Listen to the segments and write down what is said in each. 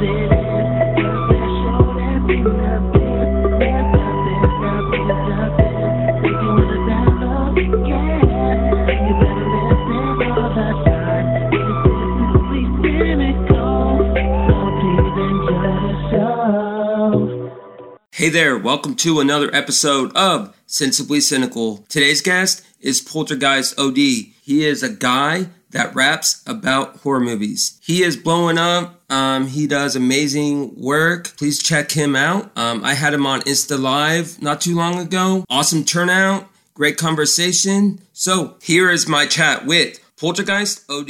Hey there, welcome to another episode of Sensibly Cynical. Today's guest is Poltergeist OD. He is a guy that raps about horror movies. He is blowing up. Um, he does amazing work. Please check him out. Um, I had him on Insta Live not too long ago. Awesome turnout, great conversation. So here is my chat with Poltergeist OD,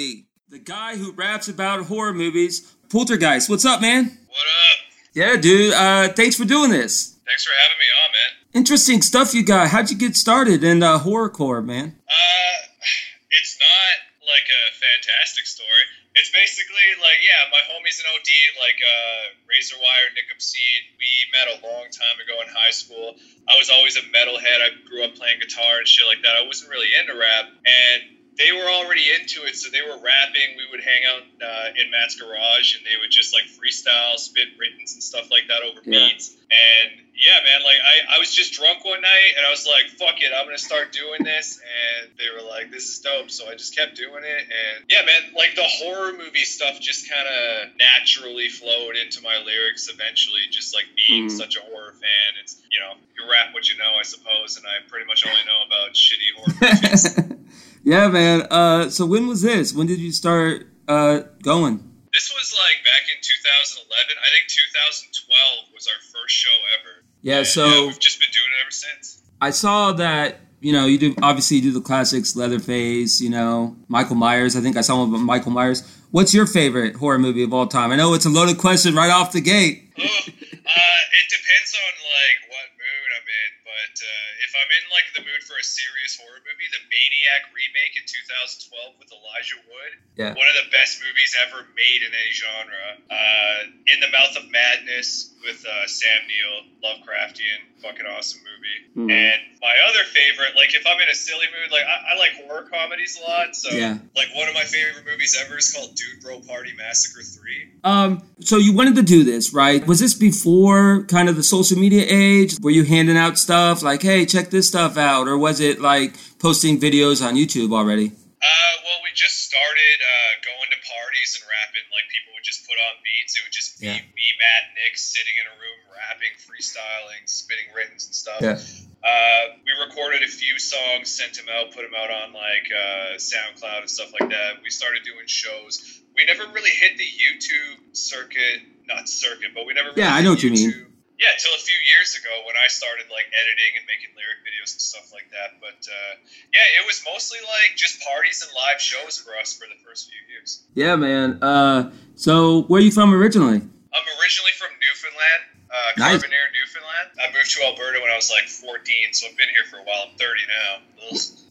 the guy who raps about horror movies. Poltergeist, what's up, man? What up? Yeah, dude. Uh, thanks for doing this. Thanks for having me on, man. Interesting stuff you got. How'd you get started in uh, horrorcore, man? Uh, it's not like a fantastic story. It's basically like, yeah, my homie's an OD, like uh, Razorwire, Nick Obscene. We met a long time ago in high school. I was always a metalhead. I grew up playing guitar and shit like that. I wasn't really into rap, and they were already into it, so they were rapping. We would hang out uh, in Matt's garage, and they would just like freestyle, spit writtens and stuff like that over Yeah. beats. And yeah, man, like I, I was just drunk one night, and I was like, "Fuck it, I'm gonna start doing this." And they were like, "This is dope," so I just kept doing it. And yeah, man, like the horror movie stuff just kind of naturally flowed into my lyrics. Eventually, just like being Mhm. such a horror fan, it's you know, you rap what you know, I suppose, and I pretty much only know about shitty horror movies. yeah, man. Uh, so when was this? When did you start uh, going? This was like back in 2011. I think 2012 was our first show ever. Yeah, And, so we've just been doing it ever since. I saw that you know you do obviously you do the classics, Leatherface, you know Michael Myers. I think I saw one about Michael Myers. What's your favorite horror movie of all time? I know it's a loaded question right off the gate. Oh, uh, it depends on like what mood I'm in, but uh, if I'm in like the mood for a serious horror movie, the Maniac remake in 2012 with Elijah Wood, Yeah. one of the best movies ever made in any genre. Uh, in the Mouth of Madness with uh, Sam Neill, Lovecraftian, fucking awesome movie. Mhm. And my other favorite, like if I'm in a silly mood, like I, I like horror comedies a lot. So Yeah. like one of my favorite movies ever is called Dude Bro Party Massacre Three. Um, so you wanted to do this, right? Was this before kind of the social media age? Were you handing out stuff like, "Hey, check this stuff out," or was it like posting videos on YouTube already? Uh, well, we just started uh, going to parties and rapping. Like people just put on beats. It would just be Yeah. me, Matt, Nick sitting in a room rapping, freestyling, spitting writtens and stuff. Yeah. Uh, we recorded a few songs, sent them out, put them out on like uh, SoundCloud and stuff like that. We started doing shows. We never really hit the YouTube circuit, not circuit, but we never. Really Yeah, I know what you mean. Yeah, till a few years ago when I started like editing and making lyric videos and stuff like that. But uh, yeah, it was mostly like just parties and live shows for us for the first few years. Yeah, man. Uh, so where are you from originally? I'm originally from Newfoundland, uh, Nice. Carbonear, Newfoundland. I moved to Alberta when I was like 14, so I've been here for a while. I'm 30 now.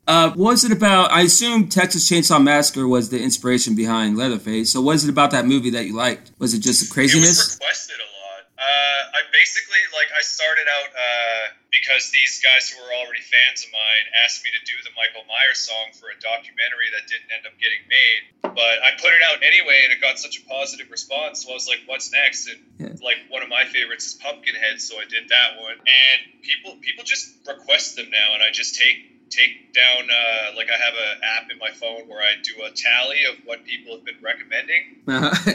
Uh, what was it about? I assume Texas Chainsaw Massacre was the inspiration behind Leatherface. So, what is it about that movie that you liked? Was it just the It was craziness? requested a lot. Uh, I basically like I started out uh, because these guys who were already fans of mine asked me to do the Michael Myers song for a documentary that didn't end up getting made. But I put it out anyway, and it got such a positive response. So I was like, "What's next?" And Yeah. like one of my favorites is Pumpkinhead, so I did that one. And people people just request them now, and I just take take down uh, like I have an app in my phone where I do a tally of what people have been recommending.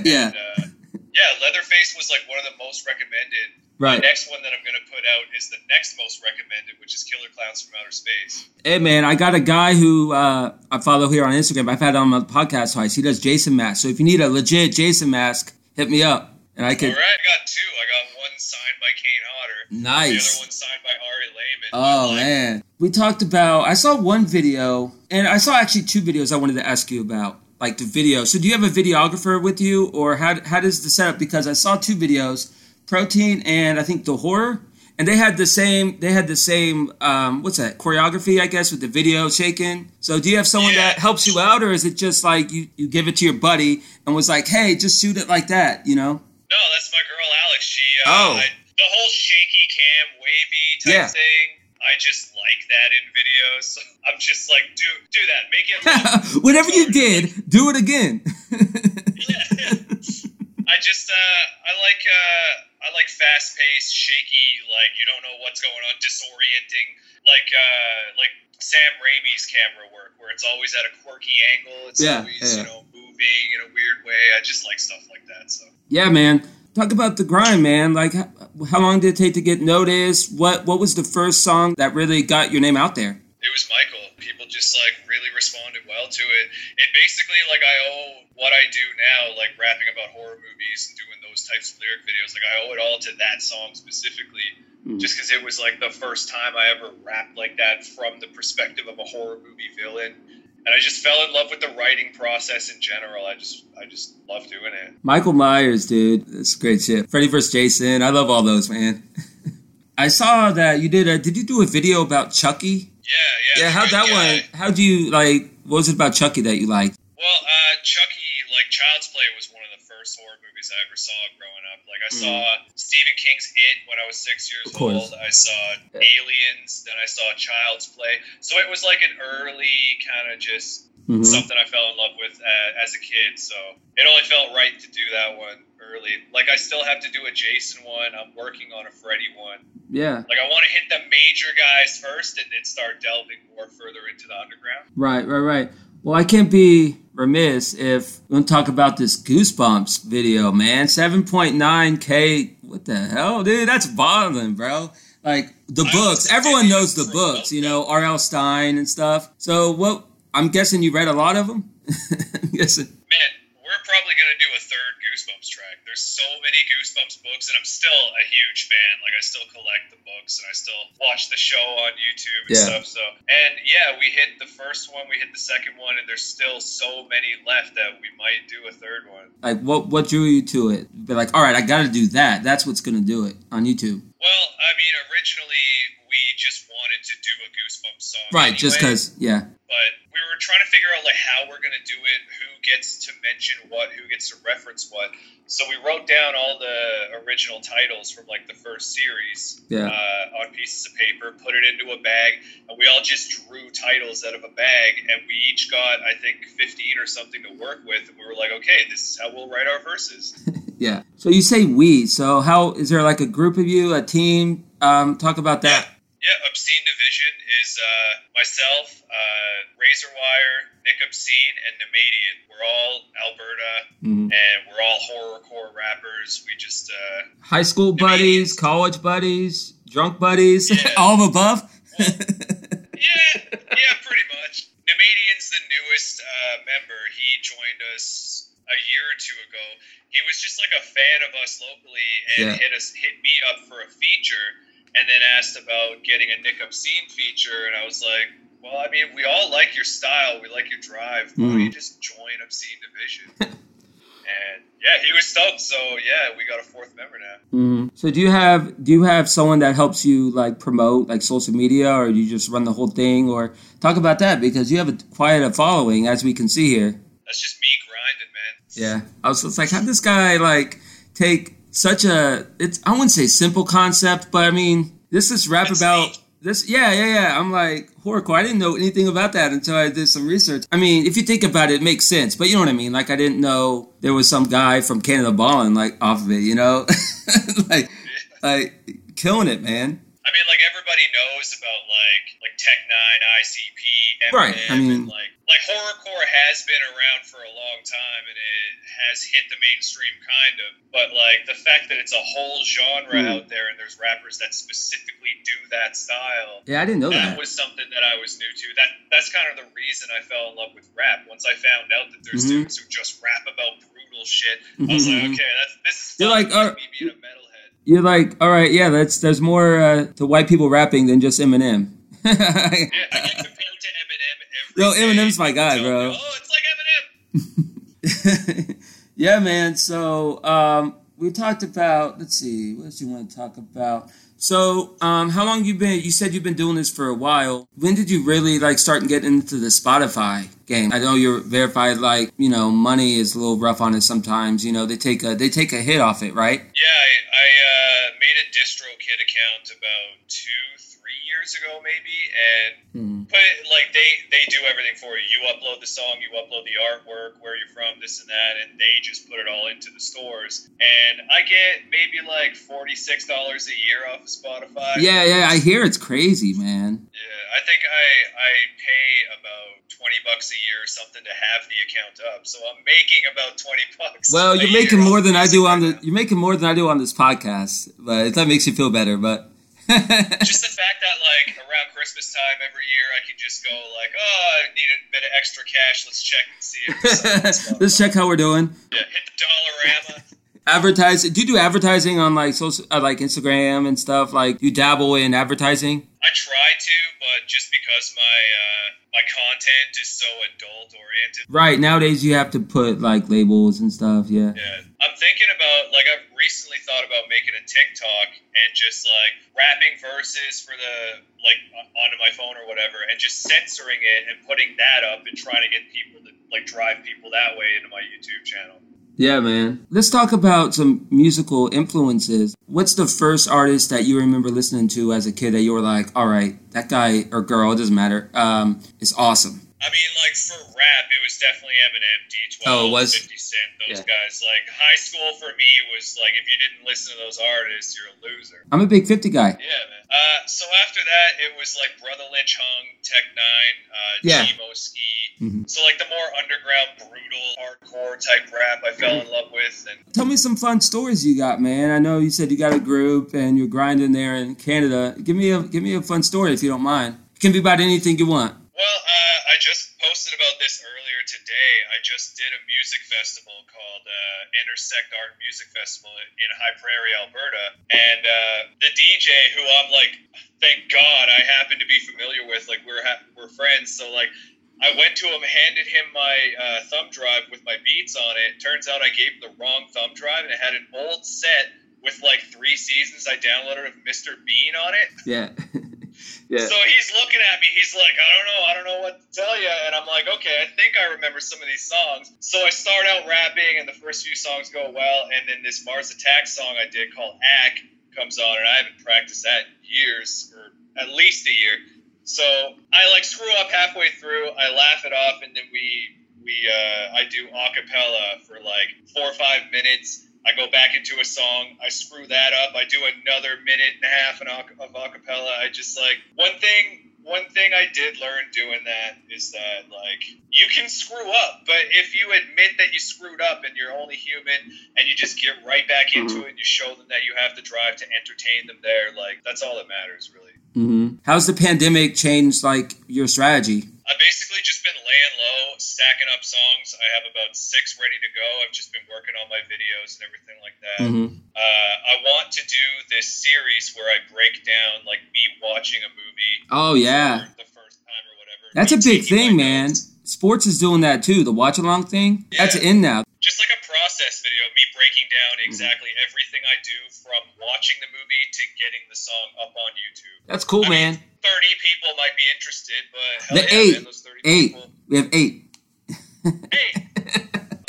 yeah, And, uh, yeah, Leatherface was like one of the most recommended. right. The next one that I'm going to put out is the next most recommended, which is Killer Clowns from Outer Space. Hey, man, I got a guy who uh, I follow here on Instagram. I've had him on the podcast twice. He does Jason masks. So, if you need a legit Jason mask, hit me up, and I All could. right, I got two. I got one signed by Kane Hodder. The Nice. other one signed by Ari Lehman. Oh Like, man, we talked about. I saw one video, and I saw actually two videos. I wanted to ask you about, like the video. So, do you have a videographer with you, or how how does the setup? Because I saw two videos, Protein and I think the horror, and they had the same. They had the same. Um, what's that choreography? I guess with the video shaking. So, do you have someone Yeah. that helps you out, or is it just like you you give it to your buddy and was like, hey, just shoot it like that, you know? No, that's my girl Alex. She. Uh, Oh. I, the whole shaky cam, wavy type Yeah. thing. I just like that in videos. I'm just like, do do that. Make it. Whatever you did, do it again. Yeah. I just uh, I like uh, I like fast paced, shaky, like you don't know what's going on, disorienting, like uh, like Sam Raimi's camera work, where it's always at a quirky angle. It's Yeah, always yeah. you know moving in a weird way. I just like stuff like that. So Yeah, man. Talk about the grind, man. Like, how, how long did it take to get noticed? What What was the first song that really got your name out there? it was Michael. People just like really responded well to it. It basically like I owe what I do now, like rapping about horror movies and doing those types of lyric videos. Like I owe it all to that song specifically, Mhm. just because it was like the first time I ever rapped like that from the perspective of a horror movie villain. And I just fell in love with the writing process in general. I just, I just love doing it. Michael Myers, dude. That's great shit. Freddy vs. Jason. I love all those, man. I saw that you did a. Did you do a video about Chucky? Yeah, yeah. Yeah, how'd that guy. one? How do you like? What was it about Chucky that you liked? Well, uh, Chucky, like Child's Play, was one of the first horror movies I ever saw growing up. Like I Mhm. saw Stephen King's It when I was six years old. I saw. Aliens, then I saw Child's Play. So it was like an early kind of just Mhm. something I fell in love with uh, as a kid. So it only felt right to do that one early. Like I still have to do a Jason one. I'm working on a Freddy one. Yeah. Like I want to hit the major guys first and then start delving more further into the underground. Right. Right. Right. Well, I can't be remiss if we don't talk about this Goosebumps video, man. Seven point nine k. What the hell, dude? That's bothering, bro. Like the books. Everyone knows the books, you know, R.L. Stine and stuff. So what? I'm guessing you read a lot of them. I'm guessing. Man, we're probably gonna do a third Goosebumps track. There's so many Goosebumps books, and I'm still a huge fan. Like I still collect the books, and I still watch the show on YouTube and Yeah. stuff. So, and yeah, we hit the first one, we hit the second one, and there's still so many left that we might do a third one. Like what? What drew you to it? Be like, all right, I got to do that. That's what's gonna do it on YouTube. Well, I mean, originally we just wanted to do a Goosebumps song, Right. Just because. Yeah. but we were trying to figure out like how we're gonna do it, who gets to mention what, who gets to reference what. So we wrote down all the original titles from like the first series Yeah. uh, on pieces of paper, put it into a bag, and we all just drew titles out of a bag, and we each got I think fifteen or something to work with, and we were like, okay, this is how we'll write our verses. Yeah. So you say we. So how is there like a group of you, a team? Um, talk about that. Yeah, Obscene Division is uh, myself, uh, Razorwire, Nick Obscene, and Nemadian. We're all Alberta, Mhm. and we're all horrorcore rappers. We just, uh, High school buddies, college buddies, drunk buddies, Yeah. all of above. yeah, yeah, pretty much. Nemadian's the newest uh, member. He joined us a year or two ago. He was just like a fan of us locally and Yeah. hit us, hit me up for a feature, and then asked about getting a Nick Obscene feature, and I was like. Well, I mean, we all like your style. We like your drive. Why don't you just join Obscene Division? and yeah, he was stoked. So yeah, we got a fourth member now. Mhm. So do you have do you have someone that helps you like promote like social media, or do you just run the whole thing, or talk about that because you have a quite a following as we can see here. That's just me grinding, man. Yeah, I was like, how this guy like take such a it's I wouldn't say simple concept, but I mean this is rap It's about neat. this. Yeah, yeah, yeah. I'm like horrorcore. I didn't know anything about that until I did some research. I mean, if you think about it, it makes sense. But you know what I mean? Like I didn't know there was some guy from Canada balling like off of it. You know, like like killing it, man. I mean, like everybody knows about like like Tech N9ne, ICP, Eminem, Right, I mean- and, like like horrorcore has been around for a long time, and it has hit the mainstream kind of. But like the fact that it's a whole genre Mhm. out there, and there's rappers that specifically do that style. Yeah, I didn't know That that. was something that I was new to. That that's kind of the reason I fell in love with rap. Once I found out that there's Mhm. dudes who just rap about brutal shit, I was like, Mhm. okay, that's this is You're fun. like, uh, me being a metalhead. You're like, all right, yeah, that's there's more uh, to white people rapping than just Eminem. Yeah, Yo. Eminem's my guy, bro. Oh, it's like Eminem. yeah, man. So um, we talked about. Let's see. What else you want to talk about? So, um, how long you been? You said you've been doing this for a while. When did you really like start and get into the Spotify game? I know you're verified. Like, you know, money is a little rough on it sometimes. You know, they take a they take a hit off it, right? Yeah, I, I uh, made a DistroKid account about two, years ago, maybe, and Mhm. put it, like they they do everything for you. You upload the song, you upload the artwork, where you're from, this and that, and they just put it all into the stores. And I get maybe like forty six dollars a year off of Spotify. Yeah, yeah, I hear it's crazy, man. Yeah, I think I I pay about twenty bucks a year or something to have the account up, so I'm making about twenty bucks. Well, you're making more than I do on the. now. You're making more than I do on this podcast, but if that makes you feel better. But Just the fact that like around Christmas time every year, I can just go like, oh, I need a bit of extra cash. Let's check and see. If let's check how we're doing. Yeah, hit the dollarama. Advertise. Do you do advertising on like social, uh, like Instagram and stuff? Like you dabble in advertising? I try to, but just because my uh, my content is so adult oriented, Right. Nowadays you have to put like labels and stuff. Yeah. yeah, I'm thinking about like I've recently thought about making a TikTok and just like rapping verses for the like onto my phone or whatever, and just censoring it and putting that up and trying to get people to like drive people that way into my YouTube channel. Yeah, man. Let's talk about some musical influences. What's the first artist that you remember listening to as a kid that you were like, all right, that guy or girl, it doesn't matter, um, is awesome? I mean, like for rap, it was definitely Eminem, D12, Oh, it was? 50 Cent, those Yeah. guys. Like high school for me was like if you didn't listen to those artists, you're a loser. I'm a big 50 guy. Yeah, man. Uh, so after that, it was like Brotha Lynch Hung, Tech N9ne, uh, Yeah. Ski. Mhm. So like the more underground, brutal, hardcore type rap, I fell in love with, and Tell me some fun stories you got, man. I know you said you got a group and you're grinding there in Canada. Give me a give me a fun story if you don't mind. It can be about anything you want. Well, uh, I just posted about this earlier today. I just did a music festival called uh, Intersect Art Music Festival in High Prairie, Alberta. And uh, the DJ, who I'm like, thank God I happen to be familiar with, like we're ha- we're friends. So like, I went to him, handed him my uh, thumb drive with my beats on it. Turns out I gave him the wrong thumb drive, and it had an old set with like three seasons I downloaded of Mr. Bean on it. Yeah. yeah. So he's looking at me. He's like, I don't know, I don't know what to tell you. And I'm like, okay, I think I remember some of these songs. So I start out rapping, and the first few songs go well. And then this Mars Attack song I did called Ack comes on, and I haven't practiced that in years, or at least a year. So I like screw up halfway through. I laugh it off, and then we we uh, I do a cappella for like four or five minutes. I go back into a song. I screw that up. I do another minute and a half of acapella. I just like one thing. One thing I did learn doing that is that like you can screw up, but if you admit that you screwed up and you're only human and you just get right back into it and you show them that you have the drive to entertain them there, like that's all that matters really. hmm How's the pandemic changed like your strategy? I've basically just been laying low, stacking up songs. I have about six ready to go. I've just been working on my videos and everything like that. hmm Uh, I want to do this series where I break down like me watching a movie Oh yeah. the first time or whatever. That's a big thing, man. notes. Sports is doing that too. The watch along thing. That's in now. Just like a process video, me breaking down Mm-hmm. exactly everything I do from watching the movie to getting the song up on YouTube. That's cool, I mean, man. Thirty people might be interested, but hell The yeah, eight. man, Eight. people. We have eight. Hey,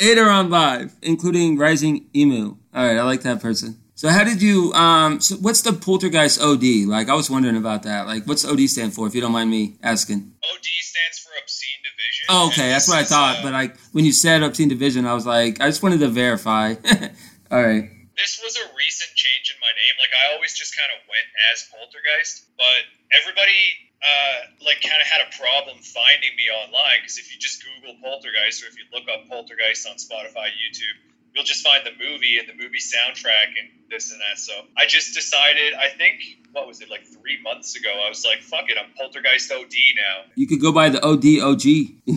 Eight are on live, including Rising Emu. All right, I like that person. So how did you? Um, so what's the Poltergeist OD? Like I was wondering about that. Like what's OD stand for? If you don't mind me asking. OD stands for Obscene Division. Oh, okay, that's what I thought. uh, But like when you said Obscene Division, I was like, I just wanted to verify. All right. this was a recent change in my name. Like I always just kind of went as Poltergeist, but everybody uh, like kind of had a problem finding me online because if you just Google Poltergeist or if you look up Poltergeist on Spotify, YouTube, you'll just find the movie and the movie soundtrack and this and that. So I just decided. I think what was it like three months ago? I was like, fuck it, I'm Poltergeist OD now. You could go by the OD OG. Yo,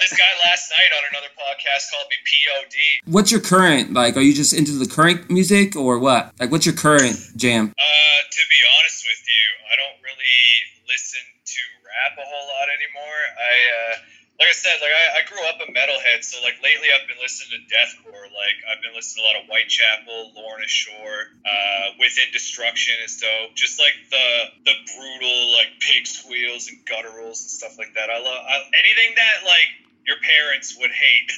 this guy last night on another podcast called me POD. What's your current like? Are you just into the current music or what? Like, what's your current jam? Uh, to be honest with you, I don't really listen to rap a whole lot anymore. I, uh, like I said, like I, I grew up a metalhead, so like lately I've been listening to deathcore. Like I've been listening to a lot of Whitechapel, Lorna Shore, uh, Within Destruction is dope. Just like the the brutal like pig squeals and gutturals and stuff like that. I love I, anything that like your parents would hate.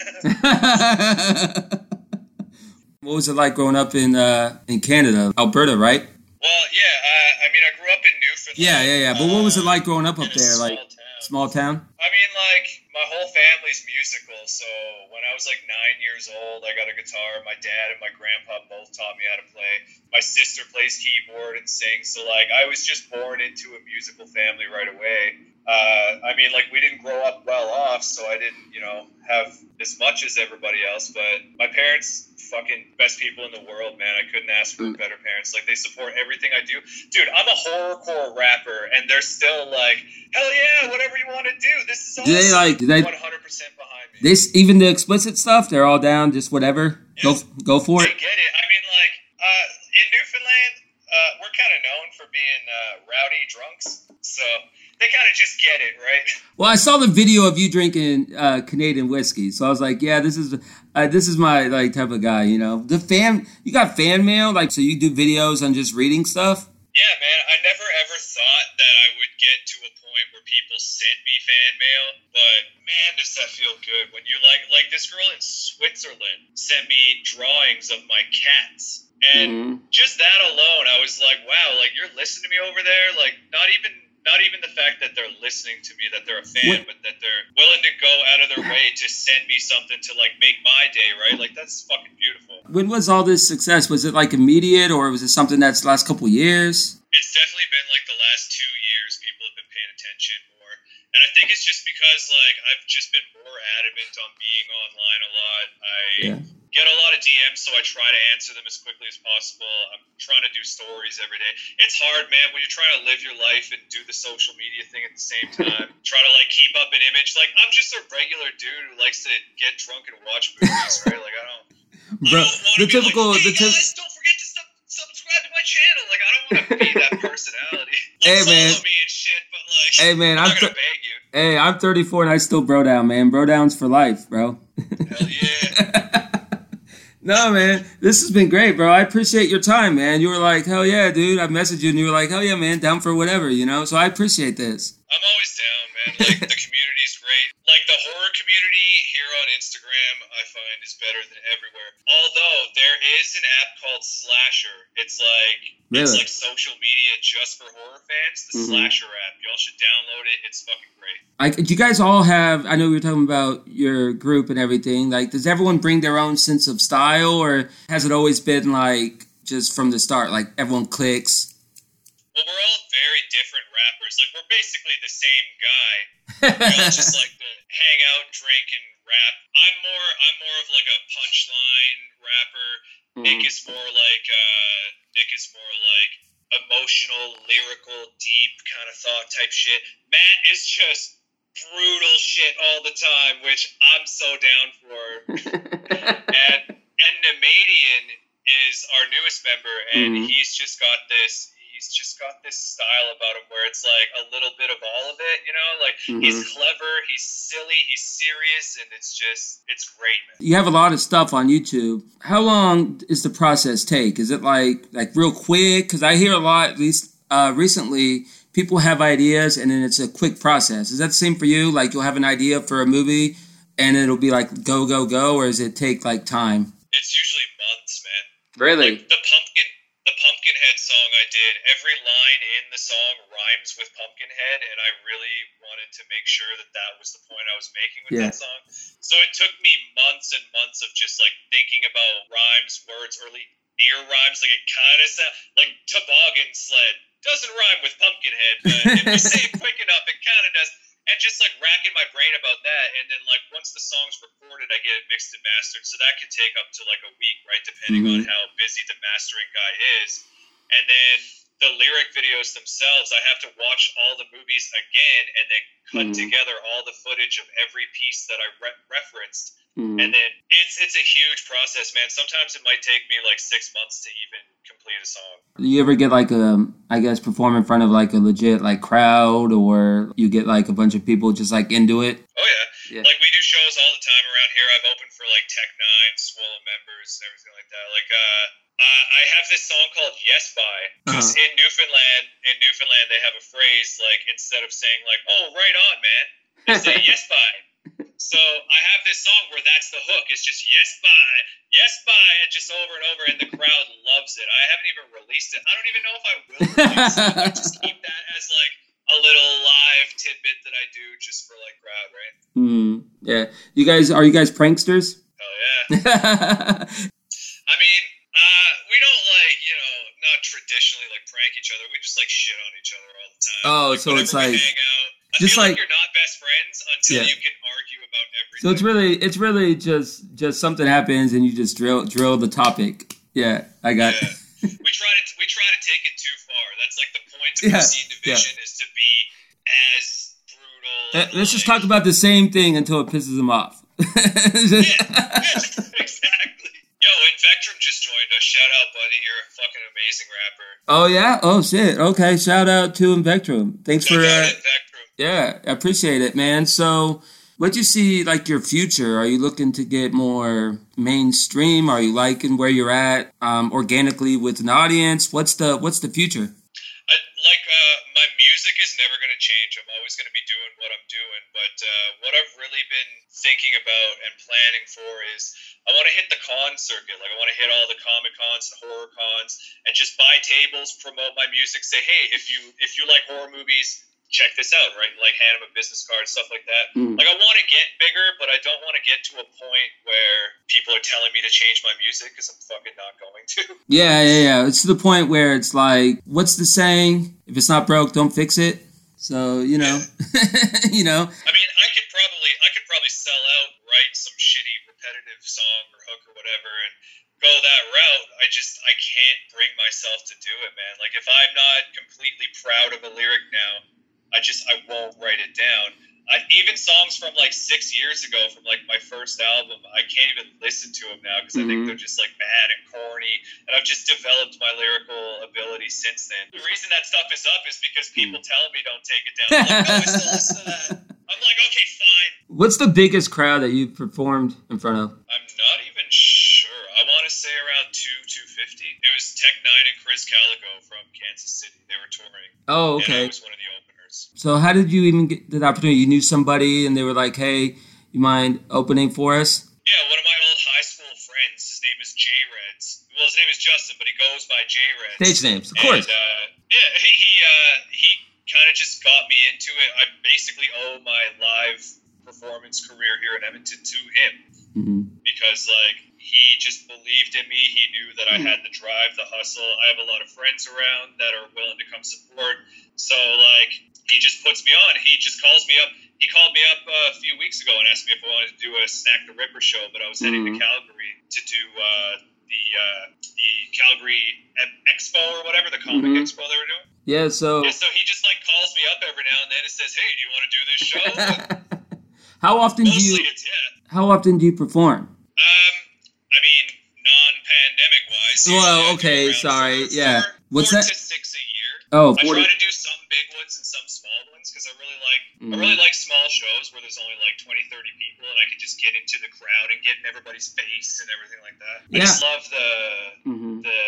what was it like growing up in uh, in Canada, Alberta, right? Well, yeah. Uh, I mean, I grew up in Newfoundland. Yeah, yeah, yeah. But what was it like growing up up there? small Like town. small town? I mean, like my whole family's musical. So when I was like nine years old, I got a guitar. My dad and my grandpa both taught me how to play. My sister plays keyboard and sings. So like I was just born into a musical family right away. Uh, I mean, like we didn't grow up well off, so I didn't, you know, have as much as everybody else. But my parents, fucking best people in the world, man. I couldn't ask for Mm. better parents. Like they support everything I do. Dude, I'm a horrorcore rapper, and they're still like, hell yeah, whatever you want to do. This is Do they like? They? 100 percent behind me. They s- even the explicit stuff. They're all down. Just whatever. Go go for They it. get it. I mean, like uh, in Newfoundland, uh, we're kind of known for being uh, rowdy drunks, so they kind of just get it, right? Well, I saw the video of you drinking uh, Canadian whiskey, so I was like, yeah, this is uh, this is my like type of guy. You know, the fan. You got fan mail, like so you do videos on just reading stuff. Yeah, man. I never ever thought that I would get to a point where people sent me fan mail, but man, does that feel good when you like like this girl in Switzerland sent me drawings of my cats. And mm-hmm. just that alone, I was like, wow, like you're listening to me over there, like not even not even the fact that they're listening to me, that they're a fan, but that they're willing to go out of their way to send me something to like make my day, right? Like that's fucking beautiful. When was all this success? Was it like immediate, or was it something that's last couple years? It's definitely been like the last two years people have been paying attention more. And i think it's just because like i've just been more adamant on being online a lot. I Yeah. get a lot of dms so i try to answer them as quickly as possible. I'm trying to do stories every day. It's hard man when you're trying to live your life and do the social media thing at the same time. Try to like keep up an image. Like i'm just a regular dude who likes to get drunk and watch movies right? Like i don't Bro, I don't the typical, Like, hey the guys, don't forget subscribe to my channel. Like, I don't want to be that personality. Like, hey, man. shit, but like, hey, man, I'm, I'm th- you. Hey, I'm 34 and I still bro down, man. Bro downs for life, bro. Hell yeah. no, man, this has been great, bro. I appreciate your time, man. You were like, hell yeah, dude. I messaged you and you were like, hell yeah, man, down for whatever, you know. So I appreciate this. I'm always down, man. Like, the community's great. Like, the horror community here on Instagram, I find is better than everywhere. Although there is an app called Slasher. It's like it's like social media just for horror fans. The Mhm. Slasher app. Y'all should download it. It's fucking great. Like, do you guys all have? I know we were talking about your group and everything. Like, does everyone bring their own sense of style, or has it always been like just from the start, like everyone clicks? Well, we're all very different rappers. Like we're basically the same guy. We all just like hang out, drink, and rap. I'm more I'm more of like a punchline rapper. Nick is more like uh, Nick is more like emotional, lyrical, deep kind of thought type shit. Matt is just brutal shit all the time, which I'm so down for. and and Nemadian is our newest member, and Mhm. he's just got this. He's just got this style about him where it's like a little bit of all of it, you know. Like he's clever, he's silly, he's serious, and it's just it's great, man. you have a lot of stuff on YouTube. How long is the process take? Is it like like real quick? Because I hear a lot, at least uh, recently, people have ideas and then it's a quick process. Is that the same for you? Like you'll have an idea for a movie and it'll be like go go go, or does it take like time? It's usually months, man. Really? Like the pumpkin, the Pumpkinhead song I did. Every line in the song rhymes with Pumpkinhead, and I really wanted to make sure that that was the point I was making with Yeah. that song. So it took me months and months of just like thinking about rhymes, words, early near rhymes. Like it kind of sound like toboggan sled doesn't rhyme with Pumpkinhead, but if you say it quick enough, it kind of does. And just like racking my brain about that, and then like once the song's recorded, I get it mixed and mastered. So that could take up to like a week, right, depending on mm-hmm. how busy the mastering guy is. And then the lyric videos themselves, I have to watch all the movies again and then cut Mhm. together all the footage of every piece that I re- referenced. Mhm. And then it's it's a huge process, man. Sometimes it might take me like six months to even complete a song. Do you ever get like a, I guess, perform in front of like a legit like crowd, or you get like a bunch of people just like into it? Oh yeah. Yeah. Like we do shows all the time around here. I've opened for like Tech N9ne, Swollen members, and everything like that. Like uh, uh I have this song called Yes By. Because in Newfoundland, in Newfoundland, they have a phrase like instead of saying like "Oh, right on, man," they say "Yes bye. So I have this song where that's the hook. It's just yes, bye, yes, bye, and just over and over, and the crowd loves it. I haven't even released it. I don't even know if I will release it. I just keep that as like a little live tidbit that I do just for like crowd, right? Mm, yeah. You guys are you guys pranksters? Oh yeah. I mean, uh, we don't like you know not traditionally like prank each other. We just like shit on each other all the time. Oh, like, so it's like- hang out. I just feel like, like- you're not best friends until Yeah. you can argue about everything. so it's really it's really just just something happens and you just drill drill the topic. Yeah, I got. Yeah. we try to we try to take it too far. That's like the point of Yeah, Obscene Division is to be as brutal. Uh, Let's just talk about the same thing until it pisses them off. Yeah, yeah, exactly. Yo, Invectrum just joined us. Shout out, buddy. You're a fucking amazing rapper. oh yeah. Oh shit. Okay. Shout out to Invectrum. Thanks for. Uh, Invectrum. Yeah, I appreciate it, man. So, what do you see like your future? Are you looking to get more mainstream? Are you liking where you're at um, organically with an audience? What's the What's the future? I, like uh, my music is never going to change. I'm always going to be doing what I'm doing. But uh, what I've really been thinking about and planning for is I want to hit the con circuit. Like I want to hit all the comic cons and horror cons and just buy tables, promote my music, say, hey, if you if you like horror movies, check this out. Right, like hand them a business card, stuff like that. Mm. Like I want to get bigger, but I don't want to get to a point where people are telling me to change my music because I'm fucking not going to. Yeah, yeah, yeah. It's to the point where it's like, what's the saying? If it's not broke, don't fix it. So you know, you know. I mean, I could probably I could probably sell out, write some shitty repetitive song or hook or whatever, and go that route. I just I can't bring myself to do it, man. Like if I'm not completely proud of a lyric now, I just I won't write it down. I, even songs from like six years ago, from like my first album, I can't even listen to them now because I think Mhm. they're just like bad and corny. And I've just developed my lyrical ability since then. The reason that stuff is up is because people tell me don't take it down. I'm like, no, I still listen to that. I'm like, okay, fine. What's the biggest crowd that you've performed in front of? I'm not even sure. I want to say around two two fifty. It was Tech N9ne and Krizz Kaliko from Kansas City. They were touring, Oh, and I okay. was one of the openers. So how did you even get the opportunity? You knew somebody, and they were like, "Hey, you mind opening for us?" Yeah, one of my old high school friends. His name is Jay Reds. Well, his name is Justin, but he goes by Jay Reds. Stage names, of course. And, uh, yeah, he he, uh, he kind of just got me into it. I basically owe my live performance career here in Edmonton to him. hmm because like he just believed in me. He knew that I had the drive, the hustle. I have a lot of friends around that are willing to come support. So like he just puts me on. He just calls me up. He called me up uh, a few weeks ago and asked me if I wanted to do a Snak the Ripper show, but I was heading Mhm. to Calgary to do uh, the uh, the Calgary Expo or whatever the comic Mhm. expo they were doing. Yeah. So, Yeah, so he just like calls me up every now and then and says, "Hey, do you want to do this show?" how often do you yeah. how often do you perform? Um, I mean, non-pandemic wise. Well, I do okay, sorry, four- yeah. four- What's that? To six a year. Oh, I 40. try to do some big ones and some small ones because I really like I Mhm. really like small shows where there's only like 20, 30 people and I can just get into the crowd and get in everybody's face and everything like that. I just love the Mhm. the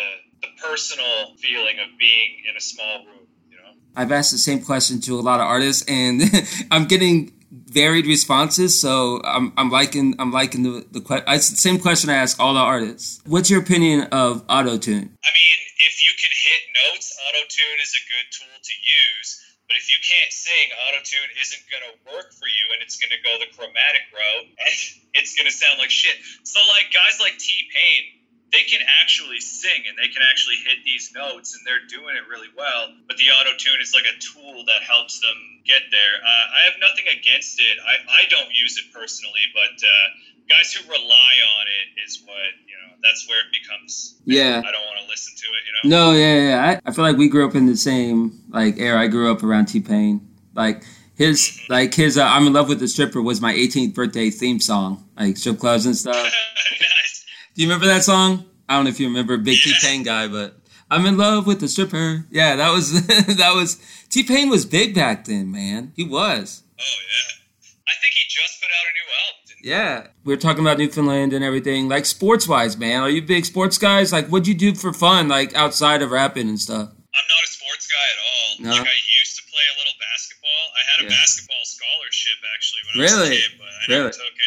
the personal feeling of being in a small room. You know. I've asked the same question to a lot of artists, and I'm getting varied responses. So I'm, I'm liking I'm liking the the que- the same question I ask all the artists. What's your opinion of auto tune? I mean, if you can hit notes, auto tune is a good tool to use. But if you can't sing, auto tune isn't going to work for you, and it's going to go the chromatic route, and it's going to sound like shit. So, like guys like T Pain, they can actually sing and they can actually hit these notes, and they're doing it really well. But the auto tune is like a tool that helps them get there. Uh, I have nothing against it. I, I don't use it personally, but uh, guys who rely on it is what you know. That's where it becomes. Yeah. I don't want to listen to it. You know. No, yeah, yeah. I, I feel like we grew up in the same like era. I grew up around T Pain. Like his, like his, uh, "I'm in Love with the Stripper" was my 18th birthday theme song, like strip clubs and stuff. nice. Do you remember that song? I don't know if you remember Big T Pain guy, but I'm in love with the stripper. Yeah, that was that was T Pain was big back then, man. He was. Oh yeah. I think he just put out a new album. Yeah. we are talking about Newfoundland and everything. Like sports wise, man. Are you big sports guys? Like what'd you do for fun, like outside of rapping and stuff? I'm not a sports guy at all. No? Like I used to play a little basketball. I had a Yeah. basketball scholarship actually when I Really? was a kid, but I Really? never took it.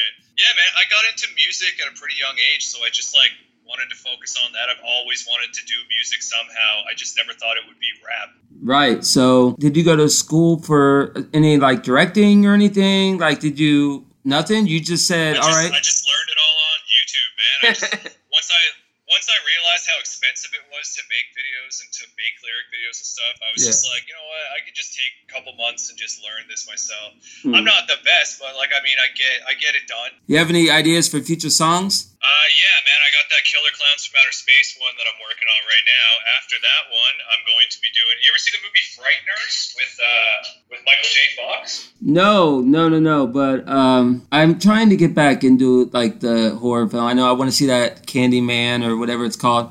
Man. I got into music at a pretty young age, so I just like wanted to focus on that. I've always wanted to do music somehow. I just never thought it would be rap. Right. So, did you go to school for any like directing or anything? Like, did you nothing? You just said, I just, "All right." I just learned it all on YouTube, man. I just, once I once I realized how expensive it was to make videos and to make lyric videos and stuff, I was Yeah. just like, you know what? I could just take a couple months and just learn this myself. Hmm. I'm not the best, but like, I mean, I get I get it done. You have any ideas for future songs? Uh, yeah, man, I got that Killer Clowns from Outer Space one that I'm working on right now. After that one, I'm going to be doing. You ever see the movie Frighteners with uh with Michael J. Fox? No, no, no, no. But um, I'm trying to get back into like the horror film. I know I want to see that Candyman or whatever it's called.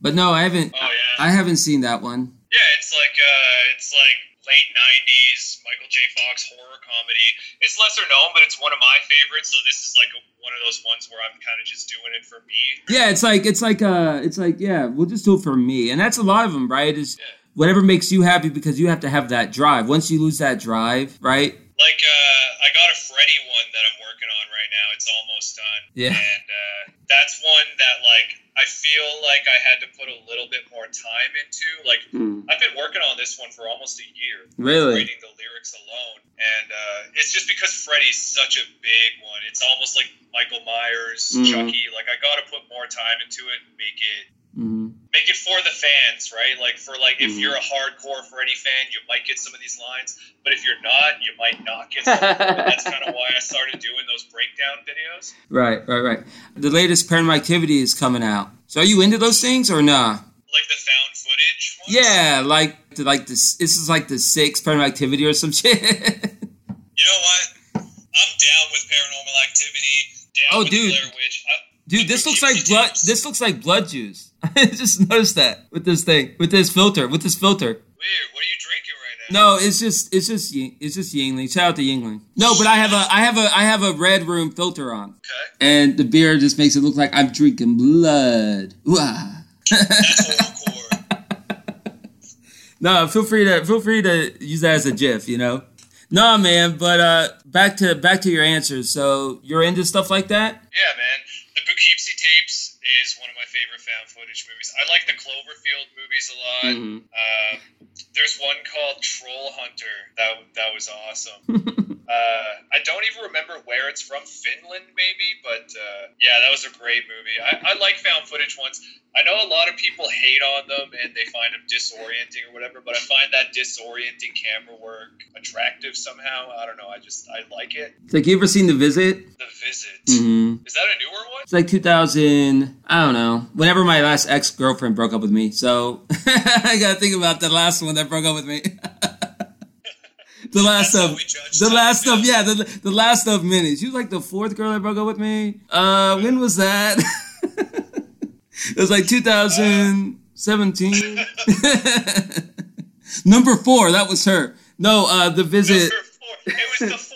But no, I haven't. Oh yeah, I haven't seen that one. yeah. It's like uh, it's like late '90s Michael J. Fox horror comedy. It's lesser known, but it's one of my favorites. So this is like a, one of those ones where I'm kind of just doing it for me. Yeah, it's like it's like uh, it's like yeah, we'll just do it for me, and that's a lot of them, right? Is Yeah. whatever makes you happy because you have to have that drive. Once you lose that drive, right? Like uh, I got a Freddy one that I'm working on right now. It's almost done. Yeah. And uh, that's one that like I feel like I had to put a little bit more time into. Like I've been working on this one for almost a year. Really? Writing the lyrics alone. And uh, it's just because Freddy's such a big one. It's almost like Michael Myers, Mhm. Chucky. Like I gotta put more time into it and make it hmm make it for the fans, right? Like for like if Mhm. you're a hardcore for any fan, you might get some of these lines, but if you're not, you might not get some. of them. And that's kind of why I started doing those breakdown videos. Right, right, right. The latest Paranormal Activity is coming out. So are you into those things or nah? Like the found footage ones. Yeah, like like this. This is like the sixth Paranormal Activity or some shit. You know what? I'm down with paranormal activity. Down Oh, with dude. Blair Witch. I, Dude, this looks like blood. This looks like blood juice. I just noticed that with this thing, with this filter, with this filter. weird. What are you drinking right now? No, it's just, it's just, it's just Yuengling. Shout out to Yuengling. No, but I have a, I have a, I have a red room filter on, Okay. and the beer just makes it look like I'm drinking blood. Wah. No, feel free to feel free to use that as a GIF. You know. No, man. But uh, back to back to your answers. So you're into stuff like that? Yeah, man. The Poughkeepsie is one of my favorite found footage movies. I like the Cloverfield movies a lot. Mhm. Um, there's one called Troll Hunter. That that was awesome. Uh, I don't even remember where it's from. Finland, maybe, but uh, yeah, that was a great movie. I, I like found footage ones. I know a lot of people hate on them and they find them disorienting or whatever, but I find that disorienting camera work attractive somehow. I don't know. I just I like it. It's like you ever seen The Visit? The Visit Mm-hmm. is that a newer? It's like 2000. I don't know. Whenever my last ex girlfriend broke up with me, so I gotta think about the last one that broke up with me. the last That's of the time, last of yeah. the the last of many. She was like the fourth girl that broke up with me. Uh, when was that? it was like 2017. Number four. That was her. No, uh, the visit. It was the.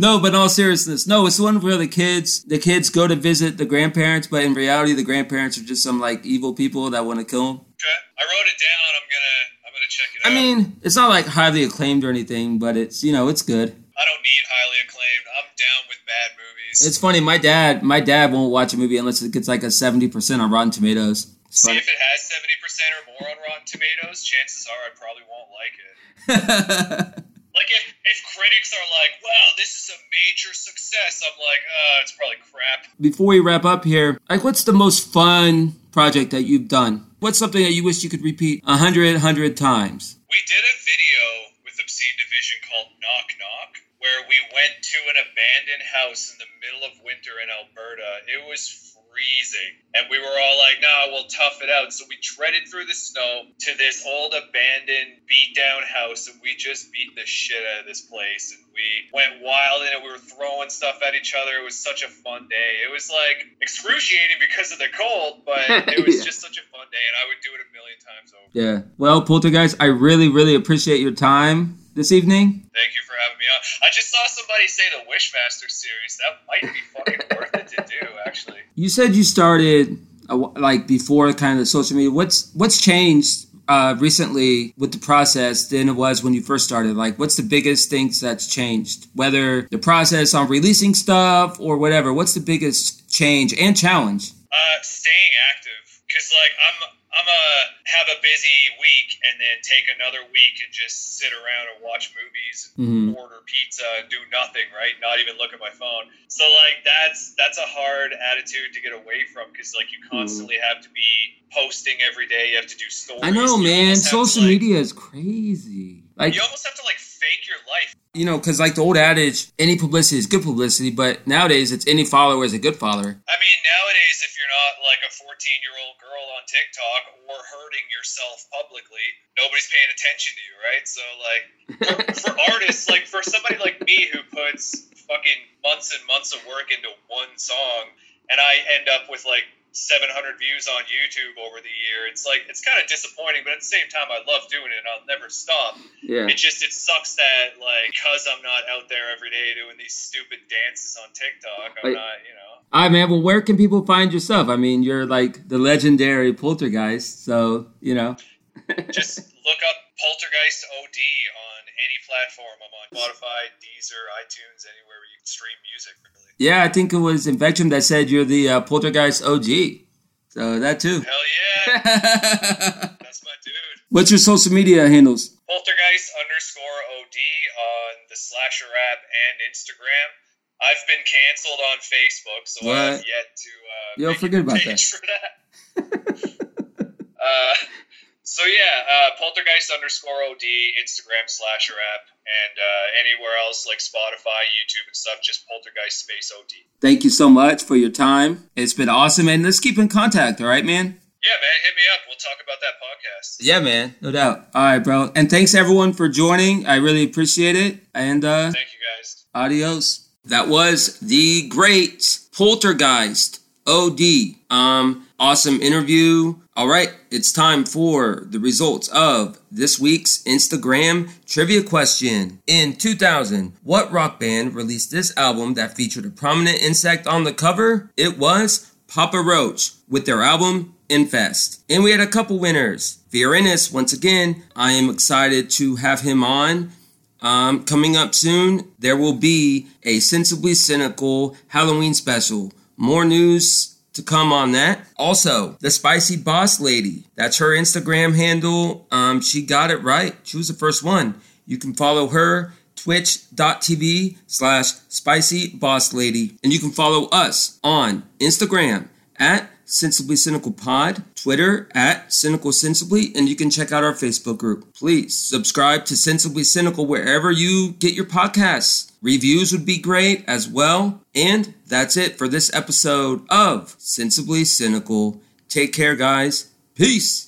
No, but in all seriousness, no, it's the one where the kids the kids go to visit the grandparents, but in reality, the grandparents are just some like evil people that want to kill them. Okay, I wrote it down. I'm gonna I'm gonna check it out. I out. mean, it's not like highly acclaimed or anything, but it's you know it's good. I don't need highly acclaimed. I'm down with bad movies. It's funny. My dad, my dad won't watch a movie unless it gets like a seventy percent on Rotten Tomatoes. It's See funny. if it has seventy percent or more on Rotten Tomatoes. Chances are I probably won't like it. Like if if critics are like, "Wow, this is a major success," I'm like, "Uh, it's probably crap." Before we wrap up here, like, what's the most fun project that you've done? What's something that you wish you could repeat a hundred, hundred times? We did a video with Obscene Division called Knock Knock, where we went to an abandoned house in the middle of winter in Alberta. It was freezing. And we were all like, nah, we'll tough it out. So we treaded through the snow to this old abandoned, beat down house, and we just beat the shit out of this place. And we went wild in it. We were throwing stuff at each other. It was such a fun day. It was like excruciating because of the cold, but it was Yeah. just such a fun day, and I would do it a million times over. Yeah. Well, Poltergeist, I really, really appreciate your time this evening. Thank you for having me on. I just saw somebody say the Wishmaster series. That might be fucking worth it to do, actually. You said you started uh, like before kind of social media. What's what's changed uh, recently with the process than it was when you first started? Like, what's the biggest things that's changed? Whether the process on releasing stuff or whatever, what's the biggest change and challenge? Uh, staying active, because like I'm I'm a have a busy week and then take another week and just sit around and watch movies, and mm-hmm. order pizza, and do nothing, right? Not even look at my phone. So like that's that's a hard attitude to get away from because like you constantly mm-hmm. have to be posting every day. You have to do stories. I know, man. Social to, like, media is crazy. Like you almost have to like fake your life you know, because like the old adage, any publicity is good publicity, but nowadays it's any follower is a good follower. I mean, nowadays, if you're not like a 14 year old girl on TikTok or hurting yourself publicly, nobody's paying attention to you, right? So, like, for, for artists, like for somebody like me who puts fucking months and months of work into one song, and I end up with like 700 views on YouTube over the year. It's like it's kind of disappointing, but at the same time, I love doing it, and I'll never stop. Yeah. It just it sucks that like because I'm not out there every day doing these stupid dances on TikTok, I'm like, not, you know. All right, man. Well, where can people find yourself? I mean, you're like the legendary Poltergeist, so you know. just look up Poltergeist OD on any platform. I'm on Spotify, Deezer, iTunes, anywhere you can stream music. Really. Yeah, I think it was Infection that said you're the uh, Poltergeist OG. So that too. Hell yeah. That's my dude. What's your social media handles? Poltergeist underscore OD on the Slasher app and Instagram. I've been canceled on Facebook, so what? I have yet to. Uh, Yo, forget about that. For that. uh, so yeah, uh, Poltergeist underscore OD, Instagram slasher app, and uh, anywhere else like Spotify, YouTube, and stuff, just Poltergeist space OD. Thank you so much for your time. It's been awesome, and let's keep in contact. All right, man. Yeah, man, hit me up. We'll talk about that podcast. Yeah, man, no doubt. All right, bro, and thanks everyone for joining. I really appreciate it. And uh, thank you guys. Adios. That was the great Poltergeist OD. Um, awesome interview. All right, it's time for the results of this week's Instagram trivia question. In 2000, what rock band released this album that featured a prominent insect on the cover? It was Papa Roach with their album Infest. And we had a couple winners. Fiorennis, once again, I am excited to have him on. Um, coming up soon, there will be a Sensibly Cynical Halloween special. More news to come on that. Also, the Spicy Boss Lady. That's her Instagram handle. Um, she got it right. She was the first one. You can follow her twitch.tv slash spicy boss lady. And you can follow us on Instagram at Sensibly Cynical Pod, Twitter at Cynical Sensibly, and you can check out our Facebook group. Please subscribe to Sensibly Cynical wherever you get your podcasts. Reviews would be great as well. And that's it for this episode of Sensibly Cynical. Take care, guys. Peace.